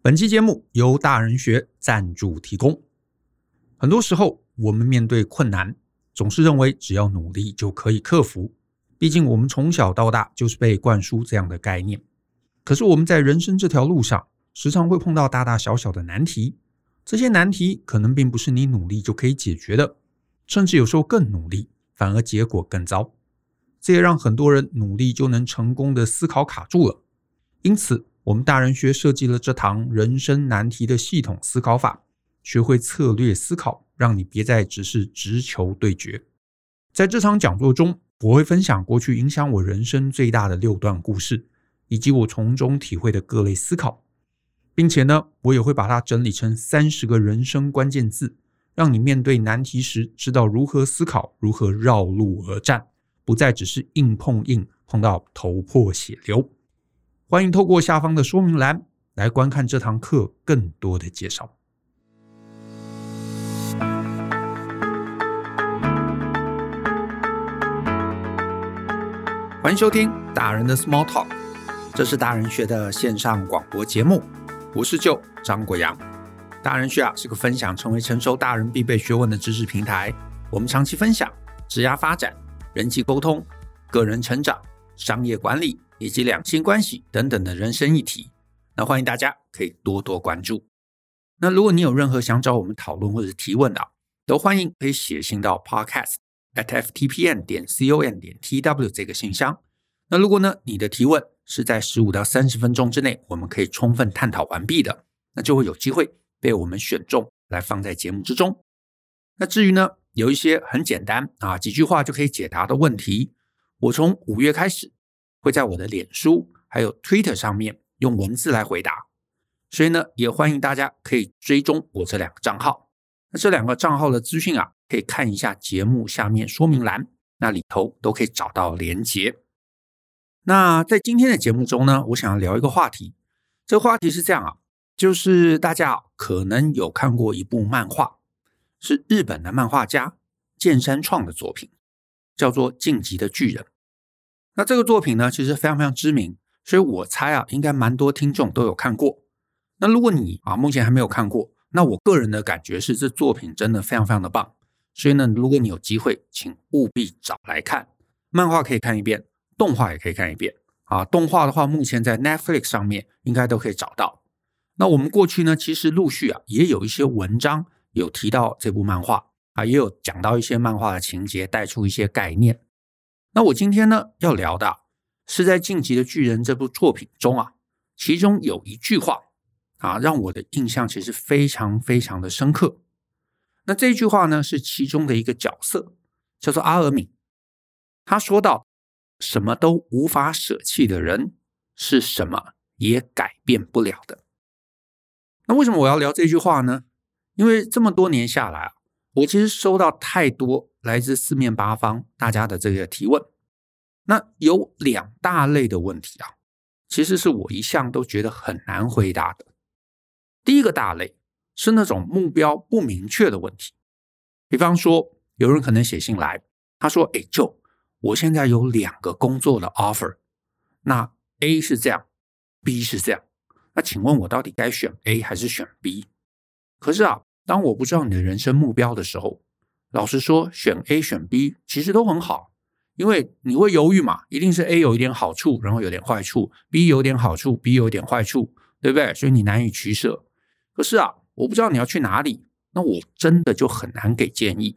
本期节目由大人学赞助提供。很多时候，我们面对困难，总是认为只要努力就可以克服。毕竟，我们从小到大就是被灌输这样的概念。可是，我们在人生这条路上，时常会碰到大大小小的难题。这些难题可能并不是你努力就可以解决的，甚至有时候更努力，反而结果更糟。这也让很多人努力就能成功的思考卡住了。因此，我们大人学设计了这堂人生难题的系统思考法，学会策略思考，让你别再只是直球对决。在这场讲座中，我会分享过去影响我人生最大的六段故事，以及我从中体会的各类思考，并且呢，我也会把它整理成三十个人生关键字，让你面对难题时知道如何思考，如何绕路而战，不再只是硬碰硬，碰到头破血流。欢迎透过下方的说明栏来观看这堂课更多的介绍。欢迎收听大人的 Small Talk，这是大人学的线上广播节目。我是舅张国阳。大人学啊是个分享成为成熟大人必备学问的知识平台。我们长期分享职业发展、人际沟通、个人成长、商业管理。以及两性关系等等的人生议题，那欢迎大家可以多多关注。那如果你有任何想找我们讨论或者提问的，都欢迎可以写信到 podcast at ftpn 点 com 点 tw 这个信箱。那如果呢，你的提问是在十五到三十分钟之内，我们可以充分探讨完毕的，那就会有机会被我们选中来放在节目之中。那至于呢，有一些很简单啊，几句话就可以解答的问题，我从五月开始。会在我的脸书还有 Twitter 上面用文字来回答，所以呢，也欢迎大家可以追踪我这两个账号。那这两个账号的资讯啊，可以看一下节目下面说明栏，那里头都可以找到连结。那在今天的节目中呢，我想要聊一个话题。这个话题是这样啊，就是大家可能有看过一部漫画，是日本的漫画家剑山创的作品，叫做《晋级的巨人》。那这个作品呢，其实非常非常知名，所以我猜啊，应该蛮多听众都有看过。那如果你啊目前还没有看过，那我个人的感觉是，这作品真的非常非常的棒。所以呢，如果你有机会，请务必找来看。漫画可以看一遍，动画也可以看一遍。啊，动画的话，目前在 Netflix 上面应该都可以找到。那我们过去呢，其实陆续啊也有一些文章有提到这部漫画啊，也有讲到一些漫画的情节，带出一些概念。那我今天呢要聊的是在《进击的巨人》这部作品中啊，其中有一句话啊，让我的印象其实非常非常的深刻。那这句话呢是其中的一个角色叫做阿尔敏，他说到：“什么都无法舍弃的人，是什么也改变不了的。”那为什么我要聊这句话呢？因为这么多年下来啊，我其实收到太多。来自四面八方大家的这个提问，那有两大类的问题啊，其实是我一向都觉得很难回答的。第一个大类是那种目标不明确的问题，比方说有人可能写信来，他说：“哎，就我现在有两个工作的 offer，那 A 是这样，B 是这样，那请问我到底该选 A 还是选 B？” 可是啊，当我不知道你的人生目标的时候，老实说，选 A 选 B 其实都很好，因为你会犹豫嘛，一定是 A 有一点好处，然后有点坏处；B 有点好处，B 有点坏处，对不对？所以你难以取舍。可是啊，我不知道你要去哪里，那我真的就很难给建议。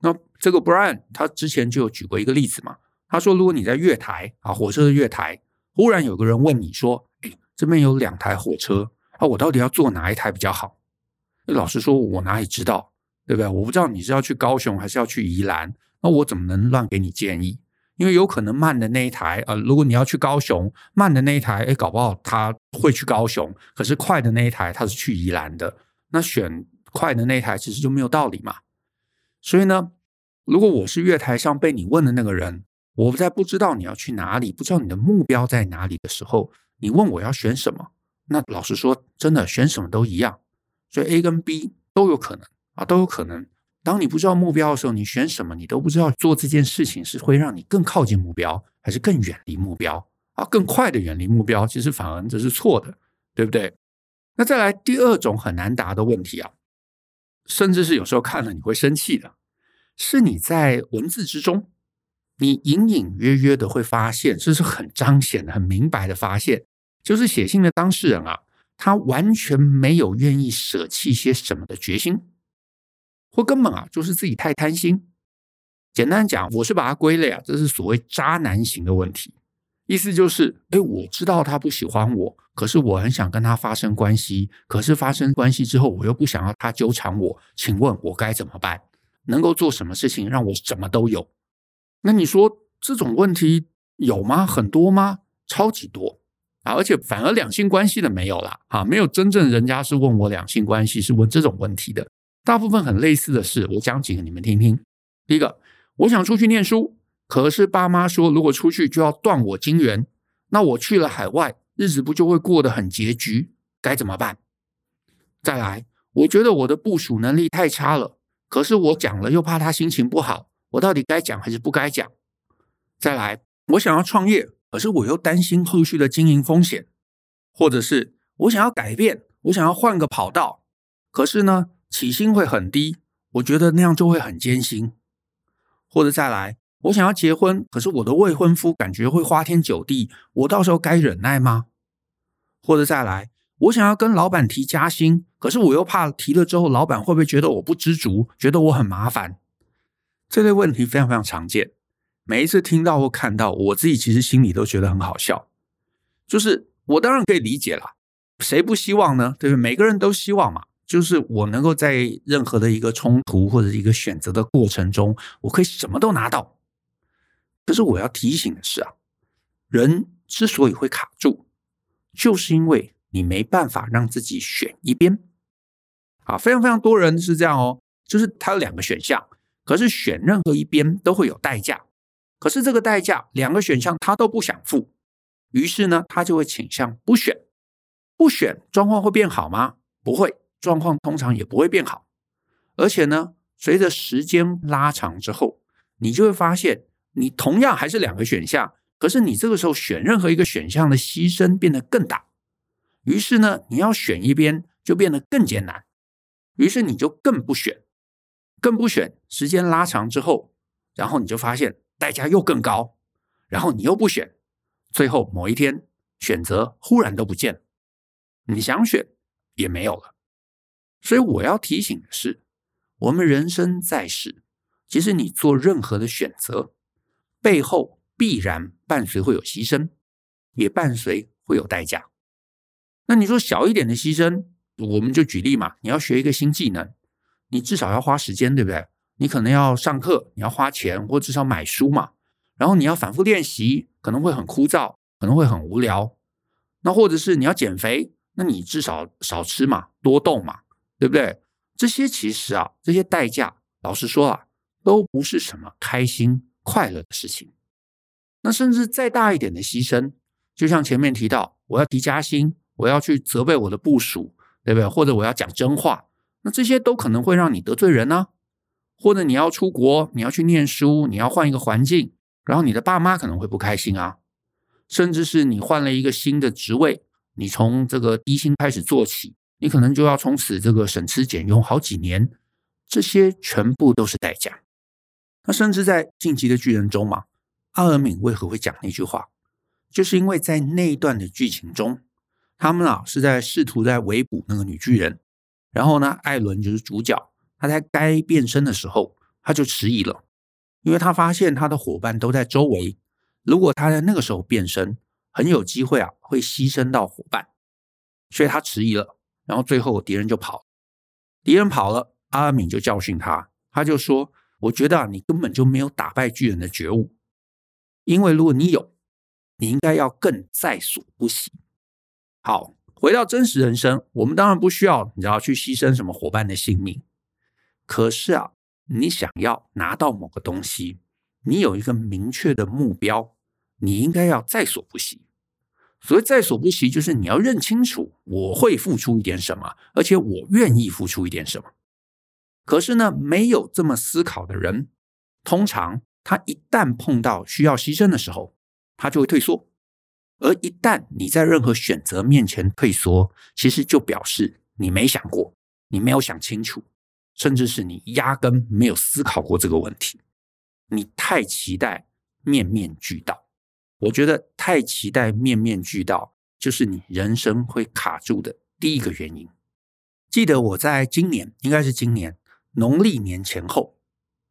那这个 Brian 他之前就有举过一个例子嘛，他说，如果你在月台啊，火车的月台，忽然有个人问你说：“哎，这边有两台火车啊，我到底要坐哪一台比较好？”老实说，我哪里知道？对不对？我不知道你是要去高雄还是要去宜兰，那我怎么能乱给你建议？因为有可能慢的那一台，呃，如果你要去高雄，慢的那一台，哎，搞不好他会去高雄，可是快的那一台他是去宜兰的，那选快的那一台其实就没有道理嘛。所以呢，如果我是月台上被你问的那个人，我在不知道你要去哪里，不知道你的目标在哪里的时候，你问我要选什么，那老实说，真的选什么都一样，所以 A 跟 B 都有可能。啊，都有可能。当你不知道目标的时候，你选什么，你都不知道做这件事情是会让你更靠近目标，还是更远离目标啊？更快的远离目标，其实反而这是错的，对不对？那再来第二种很难答的问题啊，甚至是有时候看了你会生气的，是你在文字之中，你隐隐约约的会发现，这是很彰显的、很明白的发现，就是写信的当事人啊，他完全没有愿意舍弃些什么的决心，或根本啊就是自己太贪心。简单讲，我是把它归类啊，这是所谓渣男型的问题。意思就是，哎，我知道他不喜欢我，可是我很想跟他发生关系。可是发生关系之后，我又不想要他纠缠我。请问，我该怎么办？能够做什么事情让我什么都有？那你说这种问题有吗？很多吗？超级多啊！而且反而两性关系的没有啦，啊，没有真正人家是问我两性关系是问这种问题的。大部分很类似的是，我讲几个你们听听。第一个，我想出去念书。可是爸妈说，如果出去就要断我金元，那我去了海外，日子不就会过得很拮据？该怎么办？再来，我觉得我的部署能力太差了，可是我讲了又怕他心情不好，我到底该讲还是不该讲？再来，我想要创业，可是我又担心后续的经营风险，或者是我想要改变，我想要换个跑道，可是呢，起薪会很低，我觉得那样就会很艰辛，或者再来。我想要结婚，可是我的未婚夫感觉会花天酒地，我到时候该忍耐吗？或者再来，我想要跟老板提加薪，可是我又怕提了之后，老板会不会觉得我不知足，觉得我很麻烦？这类问题非常非常常见，每一次听到或看到，我自己其实心里都觉得很好笑。就是我当然可以理解啦，谁不希望呢？对不对？每个人都希望嘛。就是我能够在任何的一个冲突或者一个选择的过程中，我可以什么都拿到。可是我要提醒的是啊，人之所以会卡住，就是因为你没办法让自己选一边。啊，非常非常多人是这样哦，就是他有两个选项，可是选任何一边都会有代价。可是这个代价，两个选项他都不想付，于是呢，他就会倾向不选。不选，状况会变好吗？不会，状况通常也不会变好。而且呢，随着时间拉长之后，你就会发现。你同样还是两个选项，可是你这个时候选任何一个选项的牺牲变得更大，于是呢，你要选一边就变得更艰难，于是你就更不选，更不选，时间拉长之后，然后你就发现代价又更高，然后你又不选，最后某一天选择忽然都不见了，你想选也没有了。所以我要提醒的是，我们人生在世，其实你做任何的选择。背后必然伴随会有牺牲，也伴随会有代价。那你说小一点的牺牲，我们就举例嘛。你要学一个新技能，你至少要花时间，对不对？你可能要上课，你要花钱，或至少买书嘛。然后你要反复练习，可能会很枯燥，可能会很无聊。那或者是你要减肥，那你至少少吃嘛，多动嘛，对不对？这些其实啊，这些代价，老实说啊，都不是什么开心。快乐的事情，那甚至再大一点的牺牲，就像前面提到，我要提加薪，我要去责备我的部属，对不对？或者我要讲真话，那这些都可能会让你得罪人呢、或者你要出国，你要去念书，你要换一个环境，然后你的爸妈可能会不开心啊。甚至是你换了一个新的职位，你从这个低薪开始做起，你可能就要从此这个省吃俭用好几年，这些全部都是代价。那甚至在《进击的巨人》中嘛，阿尔敏为何会讲那句话？就是因为在那一段的剧情中，他们啊是在试图在围捕那个女巨人，然后呢，艾伦就是主角，他在该变身的时候，他就迟疑了，因为他发现他的伙伴都在周围，如果他在那个时候变身，很有机会啊会牺牲到伙伴，所以他迟疑了，然后最后敌人就跑，敌人跑了，阿敏就教训他，他就说。我觉得啊，你根本就没有打败巨人的觉悟，因为如果你有，你应该要更在所不惜。好，回到真实人生，我们当然不需要你知道去牺牲什么伙伴的性命。可是啊，你想要拿到某个东西，你有一个明确的目标，你应该要在所不惜。所谓在所不惜，就是你要认清楚，我会付出一点什么，而且我愿意付出一点什么。可是呢，没有这么思考的人，通常他一旦碰到需要牺牲的时候，他就会退缩，而一旦你在任何选择面前退缩，其实就表示你没想过，你没有想清楚，甚至是你压根没有思考过这个问题。你太期待面面俱到，我觉得太期待面面俱到，就是你人生会卡住的第一个原因。记得我在今年，应该是今年农历年前后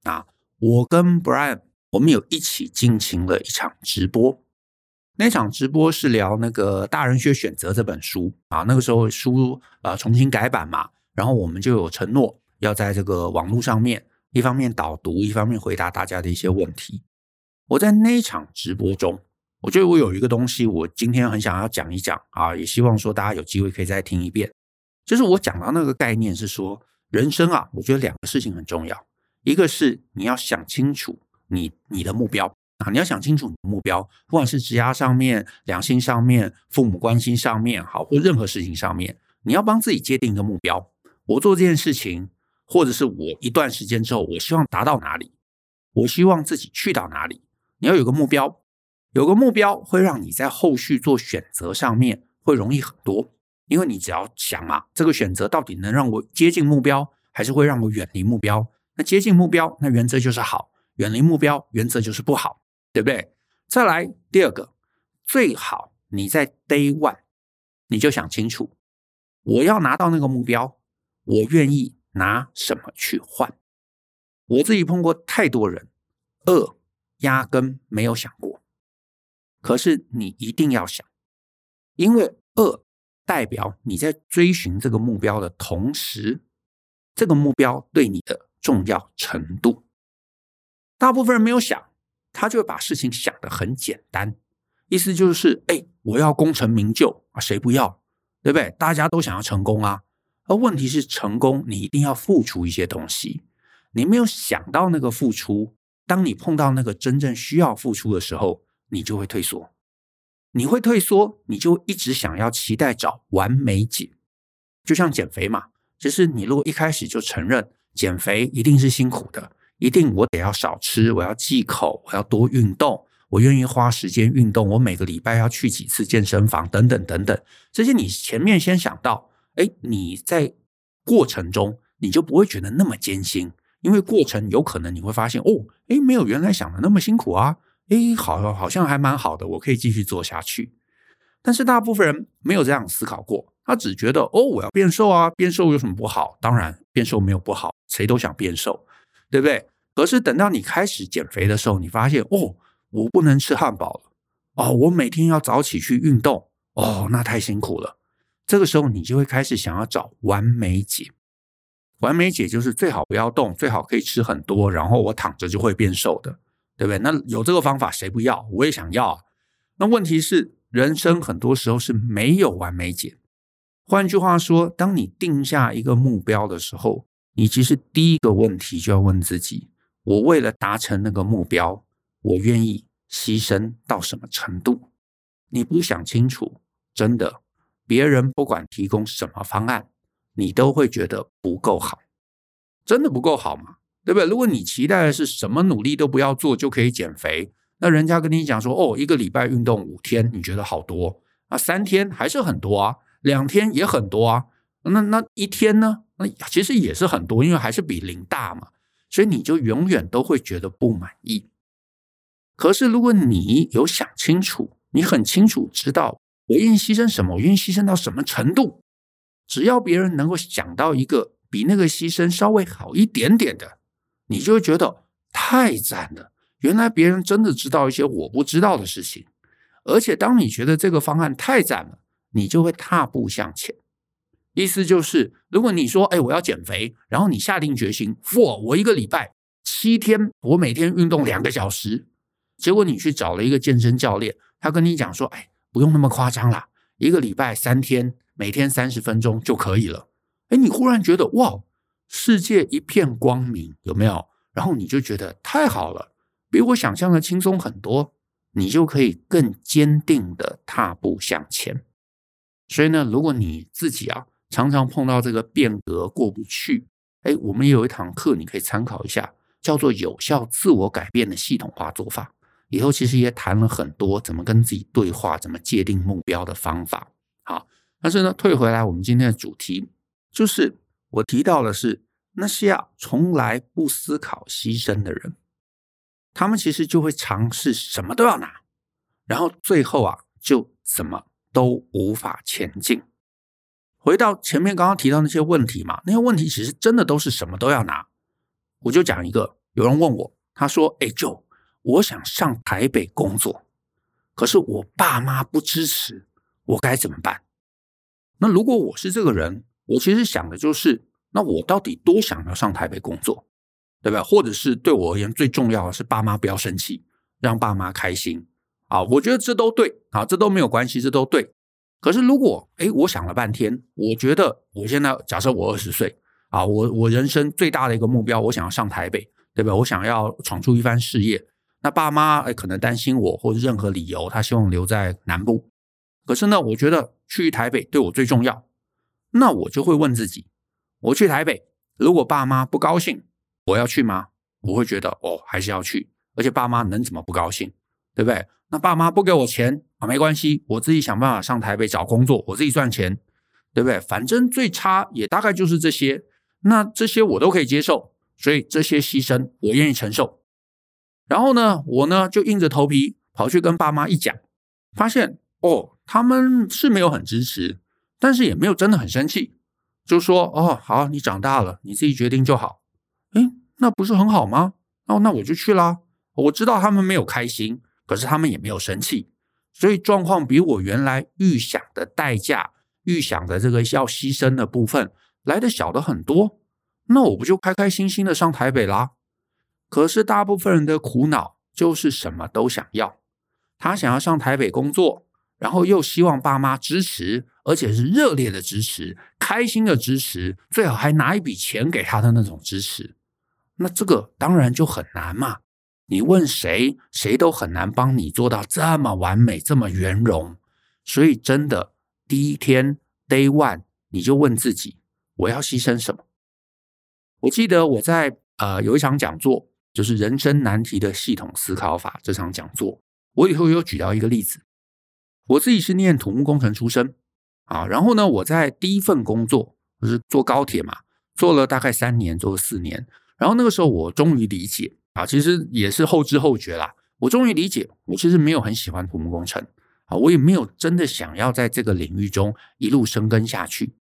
啊，我跟 Brian 我们有一起进行了一场直播。那场直播是聊那个《大人学选择》这本书啊，那个时候书啊重新改版嘛，然后我们就有承诺要在这个网络上面，一方面导读，一方面回答大家的一些问题。我在那一场直播中，我觉得我有一个东西，我今天很想要讲一讲啊，也希望说大家有机会可以再听一遍。就是我讲到那个概念是说，人生啊，我觉得两个事情很重要，一个是你要想清楚你你的目标。啊，你要想清楚你的目标，不管是职业上面、良心上面、父母关心上面，好，或任何事情上面，你要帮自己界定一个目标。我做这件事情，或者是我一段时间之后，我希望达到哪里？我希望自己去到哪里？你要有个目标，有个目标会让你在后续做选择上面会容易很多，因为你只要想嘛，这个选择到底能让我接近目标，还是会让我远离目标？那接近目标，那原则就是好；远离目标，原则就是不好。对不对？再来第二个，最好你在 day one 你就想清楚，我要拿到那个目标，我愿意拿什么去换？我自己碰过太多人，二压根没有想过，可是你一定要想，因为二代表你在追寻这个目标的同时，这个目标对你的重要程度，大部分人没有想。他就会把事情想得很简单，意思就是，哎，我要功成名就啊，谁不要？对不对？大家都想要成功啊。而问题是，成功你一定要付出一些东西，你没有想到那个付出，当你碰到那个真正需要付出的时候，你就会退缩。你会退缩，你就一直想要期待找完美解，就像减肥嘛。只是你如果一开始就承认减肥一定是辛苦的。一定我得要少吃，我要忌口，我要多运动，我愿意花时间运动，我每个礼拜要去几次健身房，等等等等。这些你前面先想到，哎，你在过程中你就不会觉得那么艰辛，因为过程有可能你会发现，哦，哎，没有原来想的那么辛苦啊，哎，好，好像还蛮好的，我可以继续做下去。但是大部分人没有这样思考过，他只觉得，哦，我要变瘦啊，变瘦有什么不好？当然，变瘦没有不好，谁都想变瘦，对不对？可是等到你开始减肥的时候，你发现哦，我不能吃汉堡了，哦，我每天要早起去运动，哦，那太辛苦了。这个时候你就会开始想要找完美解，完美解就是最好不要动，最好可以吃很多，然后我躺着就会变瘦的，对不对？那有这个方法谁不要？我也想要啊。那问题是，人生很多时候是没有完美解。换句话说，当你定下一个目标的时候，你其实第一个问题就要问自己。我为了达成那个目标，我愿意牺牲到什么程度？你不想清楚，真的，别人不管提供什么方案，你都会觉得不够好，真的不够好吗？对不对？如果你期待的是什么努力都不要做就可以减肥，那人家跟你讲说，哦，一个礼拜运动五天，你觉得好多啊？三天还是很多啊？两天也很多啊？那那一天呢？那其实也是很多，因为还是比零大嘛。所以你就永远都会觉得不满意。可是如果你有想清楚，你很清楚知道我愿意牺牲什么，我愿意牺牲到什么程度，只要别人能够想到一个比那个牺牲稍微好一点点的，你就会觉得太赞了。原来别人真的知道一些我不知道的事情，而且当你觉得这个方案太赞了，你就会踏步向前。意思就是，如果你说，哎，我要减肥，然后你下定决心，嚯，我一个礼拜七天，我每天运动两个小时，结果你去找了一个健身教练，他跟你讲说，哎，不用那么夸张啦，一个礼拜三天，每天三十分钟就可以了。哎，你忽然觉得，哇，世界一片光明，有没有？然后你就觉得太好了，比我想象的轻松很多，你就可以更坚定的踏步向前。所以呢，如果你自己啊。常常碰到这个变革过不去，哎，我们有一堂课你可以参考一下，叫做有效自我改变的系统化做法。以后其实也谈了很多怎么跟自己对话、怎么界定目标的方法。好，但是呢，退回来，我们今天的主题就是我提到的是那些啊从来不思考牺牲的人，他们其实就会尝试什么都要拿，然后最后啊就怎么都无法前进。回到前面刚刚提到那些问题嘛，那些问题其实真的都是什么都要拿。我就讲一个，有人问我，他说：“哎，Joe。”我想上台北工作，可是我爸妈不支持，我该怎么办？那如果我是这个人，我其实想的就是，那我到底多想要上台北工作，对吧？或者是对我而言最重要的是爸妈不要生气，让爸妈开心啊？我觉得这都对啊，这都没有关系，这都对。可是如果哎，我想了半天，我觉得我现在假设我二十岁啊，我我人生最大的一个目标，我想要上台北，对吧？我想要闯出一番事业。那爸妈诶可能担心我，或者任何理由，他希望留在南部。可是呢，我觉得去台北对我最重要。那我就会问自己：我去台北，如果爸妈不高兴，我要去吗？我会觉得哦，还是要去。而且爸妈能怎么不高兴？对不对？那爸妈不给我钱啊，没关系，我自己想办法上台北找工作，我自己赚钱，对不对？反正最差也大概就是这些。那这些我都可以接受，所以这些牺牲我愿意承受。然后呢，我呢就硬着头皮跑去跟爸妈一讲，发现哦，他们是没有很支持，但是也没有真的很生气，就说哦，好，你长大了，你自己决定就好。诶，那不是很好吗？哦，那我就去啦。我知道他们没有开心，可是他们也没有生气，所以状况比我原来预想的代价、预想的这个要牺牲的部分来得小的很多。那我不就开开心心的上台北啦？可是大部分人的苦恼就是什么都想要，他想要上台北工作，然后又希望爸妈支持，而且是热烈的支持、开心的支持，最好还拿一笔钱给他的那种支持。那这个当然就很难嘛。你问谁，谁都很难帮你做到这么完美、这么圆融。所以真的，第一天 Day One，你就问自己：我要牺牲什么？我记得我在呃有一场讲座。就是人生难题的系统思考法这场讲座，我以后有举到一个例子。我自己是念土木工程出身啊，然后呢，我在第一份工作就是坐高铁嘛，坐了大概三年，坐了四年。然后那个时候我终于理解啊，其实也是后知后觉啦。我终于理解，我其实没有很喜欢土木工程啊，我也没有真的想要在这个领域中一路深耕下去。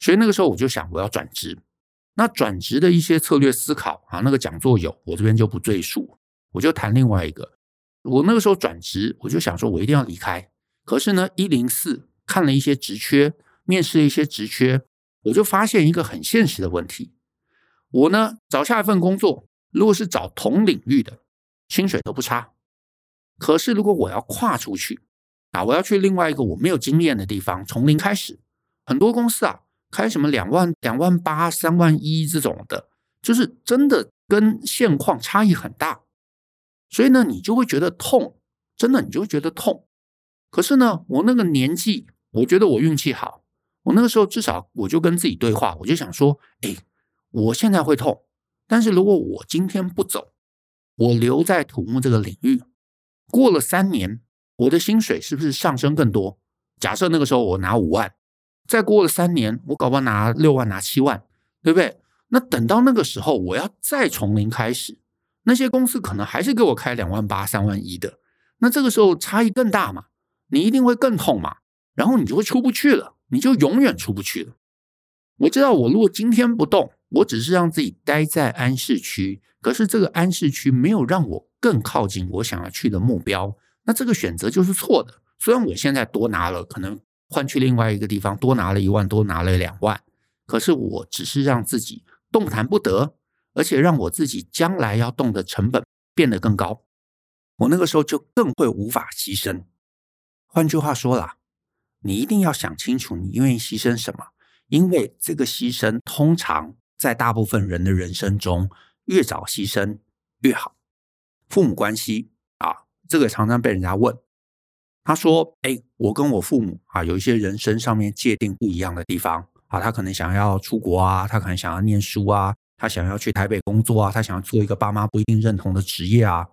所以那个时候我就想，我要转职。那转职的一些策略思考啊，那个讲座有，我这边就不赘述，我就谈另外一个。我那个时候转职，我就想说，我一定要离开。可是呢，一零四看了一些职缺，面试了一些职缺，我就发现一个很现实的问题。我呢，找下一份工作，如果是找同领域的，薪水都不差。可是如果我要跨出去啊，我要去另外一个我没有经验的地方，从零开始，很多公司啊。开什么两万、两万八、三万一这种的，就是真的跟现况差异很大，所以呢，你就会觉得痛，真的你就觉得痛。可是呢，我那个年纪，我觉得我运气好，我那个时候至少我就跟自己对话，我就想说，哎，我现在会痛，但是如果我今天不走，我留在土木这个领域，过了三年，我的薪水是不是上升更多？假设那个时候我拿五万。再过了三年，我搞不好拿六万、拿七万，对不对？那等到那个时候，我要再从零开始，那些公司可能还是给我开两万八、三万一的。那这个时候差异更大嘛？你一定会更痛嘛？然后你就会出不去了，你就永远出不去了。我知道，我如果今天不动，我只是让自己待在安市区，可是这个安市区没有让我更靠近我想要去的目标，那这个选择就是错的。虽然我现在多拿了，可能。换去另外一个地方，多拿了一万，多拿了两万，可是我只是让自己动弹不得，而且让我自己将来要动的成本变得更高。我那个时候就更会无法牺牲。换句话说啦，你一定要想清楚，你愿意牺牲什么，因为这个牺牲通常在大部分人的人生中，越早牺牲越好。父母关系啊，这个常常被人家问。他说：“哎，我跟我父母啊，有一些人生上面界定不一样的地方啊。他可能想要出国啊，他可能想要念书啊，他想要去台北工作啊，他想要做一个爸妈不一定认同的职业啊。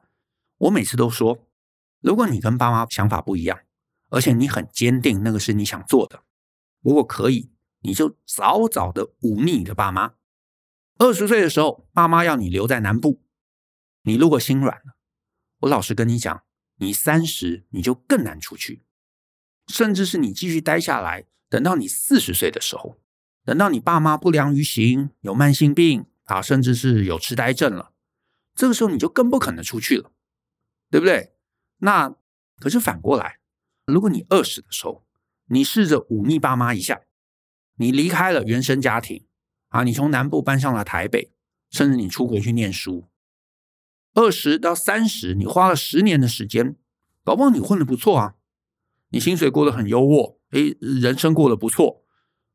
我每次都说，如果你跟爸妈想法不一样，而且你很坚定那个是你想做的，如果可以，你就早早的忤逆你的爸妈。二十岁的时候，爸妈要你留在南部，你如果心软了，我老实跟你讲，你三十你就更难出去，甚至是你继续待下来，等到你四十岁的时候，等到你爸妈不良于行，有慢性病啊，甚至是有痴呆症了，这个时候你就更不可能出去了，对不对？那可是反过来，如果你二十的时候，你试着忤逆爸妈一下，你离开了原生家庭。啊，你从南部搬上了台北，甚至你出国去念书，二十到三十，你花了十年的时间，搞不好你混得不错啊，你薪水过得很优渥，诶，人生过得不错，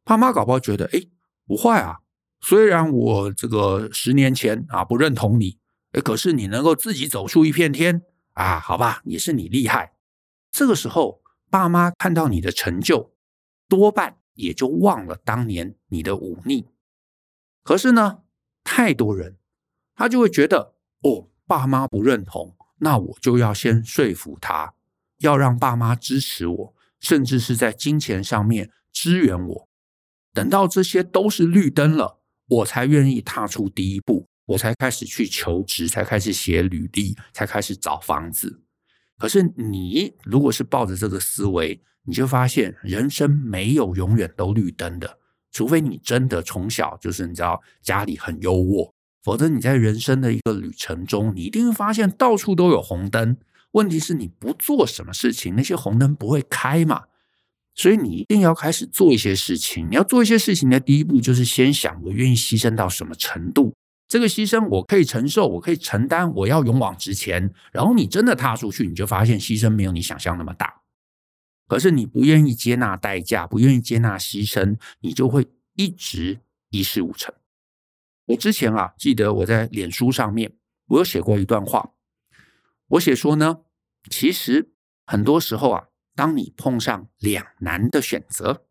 爸妈搞不好觉得，诶，不坏啊，虽然我这个十年前啊不认同你，哎，可是你能够自己走出一片天啊，好吧，也是你厉害。这个时候，爸妈看到你的成就，多半也就忘了当年你的忤逆。可是呢，太多人他就会觉得，哦，爸妈不认同，那我就要先说服他，要让爸妈支持我，甚至是在金钱上面支援我。等到这些都是绿灯了，我才愿意踏出第一步，我才开始去求职，才开始写履历，才开始找房子。可是你如果是抱着这个思维，你就发现人生没有永远都绿灯的。除非你真的从小就是你知道家里很优渥，否则你在人生的一个旅程中，你一定会发现到处都有红灯。问题是你不做什么事情，那些红灯不会开嘛。所以你一定要开始做一些事情。你要做一些事情的第一步就是先想我愿意牺牲到什么程度，这个牺牲我可以承受，我可以承担，我要勇往直前。然后你真的踏出去，你就发现牺牲没有你想象那么大。可是你不愿意接纳代价，不愿意接纳牺牲，你就会一直一事无成。我之前啊，记得我在脸书上面，我有写过一段话。我写说呢，其实很多时候啊，当你碰上两难的选择，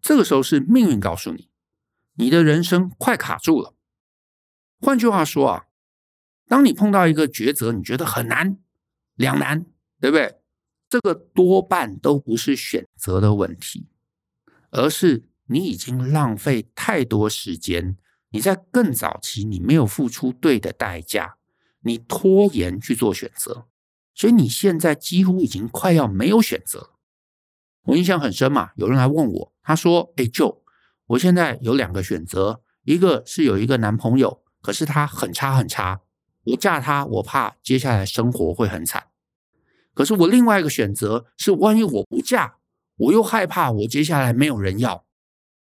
这个时候是命运告诉你，你的人生快卡住了。换句话说啊，当你碰到一个抉择，你觉得很难，两难，对不对？这个多半都不是选择的问题，而是你已经浪费太多时间。你在更早期，你没有付出对的代价，你拖延去做选择，所以你现在几乎已经快要没有选择。我印象很深嘛，有人来问我，他说：“哎，Joe，我现在有两个选择，一个是有一个男朋友，可是他很差很差，我嫁他，我怕接下来生活会很惨。”可是我另外一个选择是，万一我不嫁，我又害怕我接下来没有人要，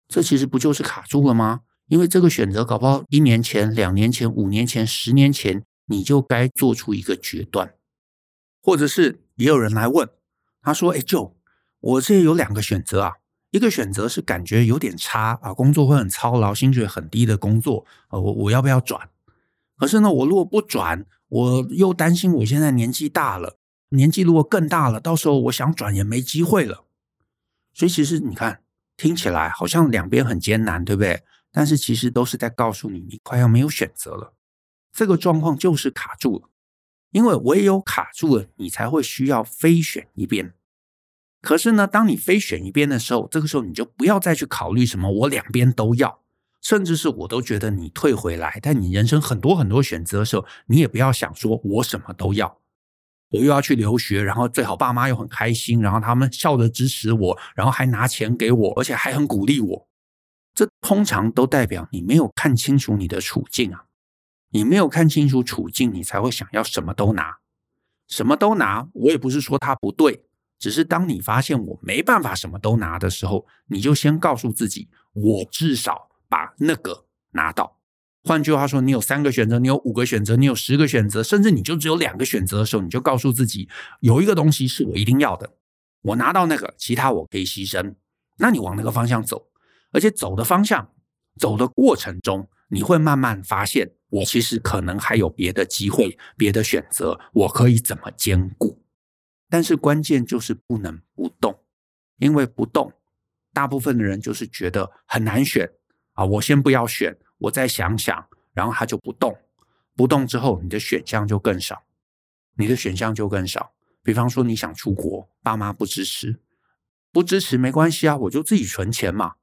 这其实不就是卡住了吗？因为这个选择搞不好一年前、两年前、五年前、十年前你就该做出一个决断，或者是也有人来问，他说：“哎，Joe，我这有两个选择啊，一个选择是感觉有点差啊，工作会很操劳，薪水很低的工作啊，我我要不要转？可是呢，我如果不转，我又担心我现在年纪大了。”年纪如果更大了，到时候我想转也没机会了。所以其实你看，听起来好像两边很艰难，对不对？但是其实都是在告诉你，你快要没有选择了。这个状况就是卡住了，因为唯有卡住了，你才会需要非选一边。可是呢，当你非选一边的时候，这个时候你就不要再去考虑什么我两边都要，甚至是我都觉得你退回来。但你人生很多很多选择的时候，你也不要想说我什么都要。我又要去留学，然后最好爸妈又很开心，然后他们笑着支持我，然后还拿钱给我，而且还很鼓励我。这通常都代表你没有看清楚你的处境啊！你没有看清楚处境，你才会想要什么都拿，什么都拿。我也不是说他不对，只是当你发现我没办法什么都拿的时候，你就先告诉自己，我至少把那个拿到。换句话说，你有三个选择，你有五个选择，你有十个选择，甚至你就只有两个选择的时候，你就告诉自己，有一个东西是我一定要的，我拿到那个，其他我可以牺牲。那你往那个方向走，而且走的方向、走的过程中，你会慢慢发现，我其实可能还有别的机会、别的选择，我可以怎么兼顾。但是关键就是不能不动，因为不动，大部分的人就是觉得很难选啊，我先不要选。我再想想，然后他就不动，不动之后，你的选项就更少，你的选项就更少。比方说你想出国，爸妈不支持，不支持没关系啊，我就自己存钱嘛。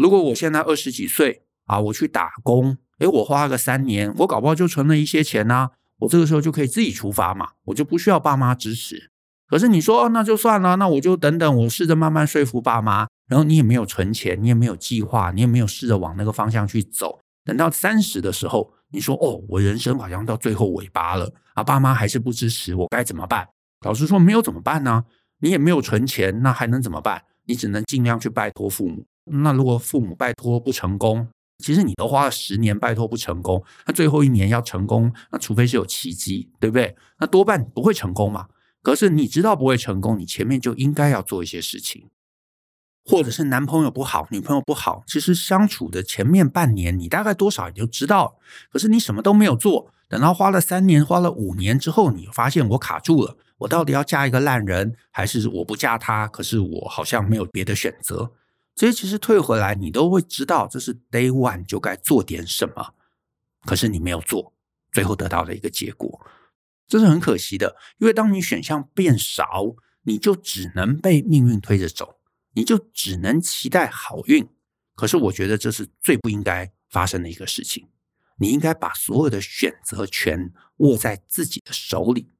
如果我现在二十几岁啊，我去打工，诶，我花个三年，我搞不好就存了一些钱呐，我这个时候就可以自己出发嘛，我就不需要爸妈支持。可是你说，哦，那就算了，那我就等等，我试着慢慢说服爸妈。然后你也没有存钱，你也没有计划，你也没有试着往那个方向去走。等到三十的时候，你说，哦，我人生好像到最后尾巴了啊，爸妈还是不支持我，该怎么办？老实说，没有怎么办呢？你也没有存钱，那还能怎么办？你只能尽量去拜托父母。那如果父母拜托不成功，其实你都花了十年拜托不成功，那最后一年要成功，那除非是有奇迹，对不对？那多半不会成功嘛。可是你知道不会成功，你前面就应该要做一些事情，或者是男朋友不好，女朋友不好，其实相处的前面半年，你大概多少也就知道。可是你什么都没有做，等到花了三年、花了五年之后，你发现我卡住了，我到底要嫁一个烂人，还是我不嫁他？可是我好像没有别的选择。这些其实退回来，你都会知道，这是 day one 就该做点什么，可是你没有做，最后得到的一个结果。这是很可惜的，因为当你选项变少，你就只能被命运推着走，你就只能期待好运。可是我觉得这是最不应该发生的一个事情。你应该把所有的选择权握在自己的手里。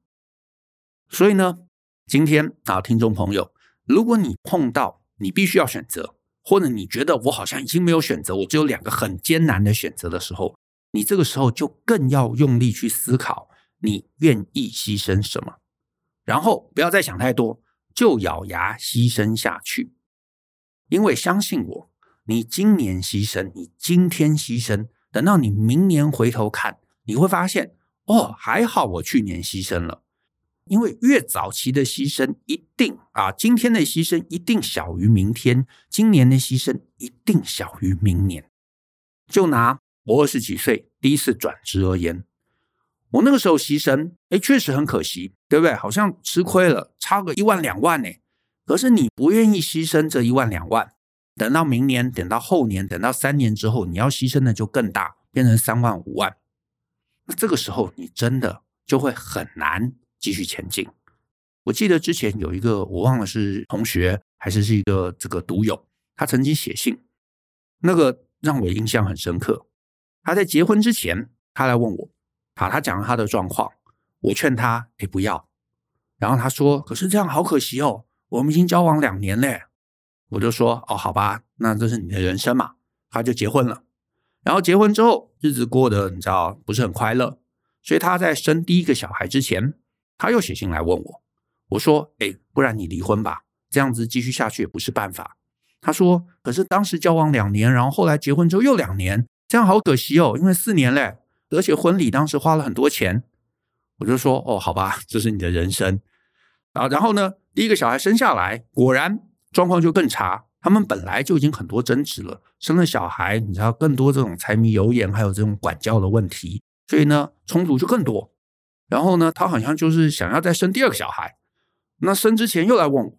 所以呢，今天啊，听众朋友，如果你碰到你必须要选择，或者你觉得我好像已经没有选择，我只有两个很艰难的选择的时候，你这个时候就更要用力去思考。你愿意牺牲什么？然后不要再想太多，就咬牙牺牲下去。因为相信我，你今年牺牲，你今天牺牲，等到你明年回头看，你会发现，哦，还好我去年牺牲了。因为越早期的牺牲，一定啊，今天的牺牲一定小于明天，今年的牺牲一定小于明年。就拿我二十几岁第一次转职而言。我那个时候牺牲，哎，确实很可惜，对不对？好像吃亏了，差个一万两万呢。可是你不愿意牺牲这一万两万，等到明年，等到后年，等到三年之后，你要牺牲的就更大，变成三万五万。那这个时候你真的就会很难继续前进。我记得之前有一个，我忘了是同学还是是一个这个读友，他曾经写信，那个让我印象很深刻。他在结婚之前，他来问我。好，他讲了他的状况，我劝他，哎，不要。然后他说，可是这样好可惜哦，我们已经交往两年嘞。我就说，哦，好吧，那这是你的人生嘛。他就结婚了，然后结婚之后，日子过得你知道不是很快乐，所以他在生第一个小孩之前，他又写信来问我。我说，哎，不然你离婚吧，这样子继续下去也不是办法。他说，可是当时交往两年，然后后来结婚之后又两年，这样好可惜哦，因为四年嘞。而且婚礼当时花了很多钱，我就说哦，好吧，这是你的人生啊。然后呢，第一个小孩生下来，果然状况就更差。他们本来就已经很多争执了，生了小孩，你知道更多这种柴米油盐，还有这种管教的问题，所以呢，冲突就更多。然后呢，他好像就是想要再生第二个小孩，那生之前又来问我，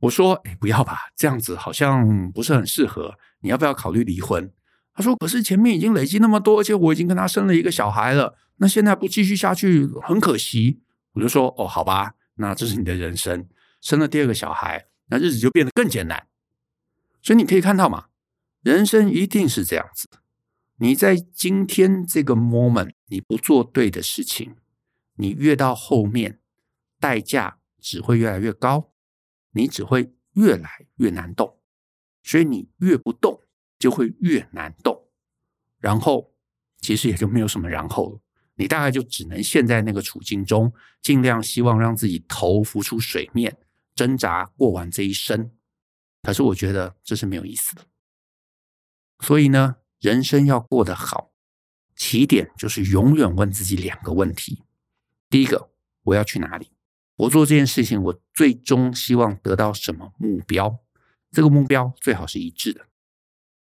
我说，哎，不要吧，这样子好像不是很适合，你要不要考虑离婚？他说：“可是前面已经累积那么多，而且我已经跟他生了一个小孩了，那现在不继续下去很可惜。”我就说：“哦，好吧，那这是你的人生，生了第二个小孩，那日子就变得更艰难。所以你可以看到嘛，人生一定是这样子。你在今天这个 moment，你不做对的事情，你越到后面，代价只会越来越高，你只会越来越难动。所以你越不动。”就会越难动，然后其实也就没有什么然后了。你大概就只能陷在那个处境中，尽量希望让自己头浮出水面，挣扎过完这一生。可是我觉得这是没有意思的。所以呢，人生要过得好，起点就是永远问自己两个问题：第一个，我要去哪里？我做这件事情，我最终希望得到什么目标？这个目标最好是一致的。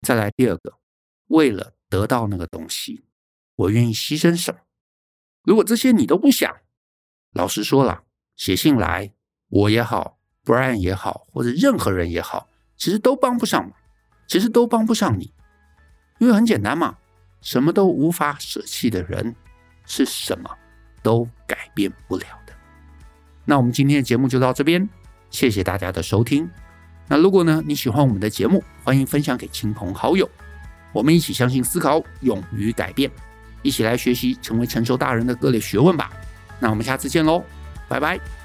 再来第二个，为了得到那个东西，我愿意牺牲什么？如果这些你都不想，老实说了，写信来，我也好，Brian 也好，或者任何人也好，其实都帮不上忙，其实都帮不上你，因为很简单嘛，什么都无法舍弃的人，是什么都改变不了的。那我们今天的节目就到这边，谢谢大家的收听。那如果呢，你喜欢我们的节目，欢迎分享给亲朋好友。我们一起相信、思考、勇于改变，一起来学习成为成熟大人的各类学问吧。那我们下次见喽，拜拜。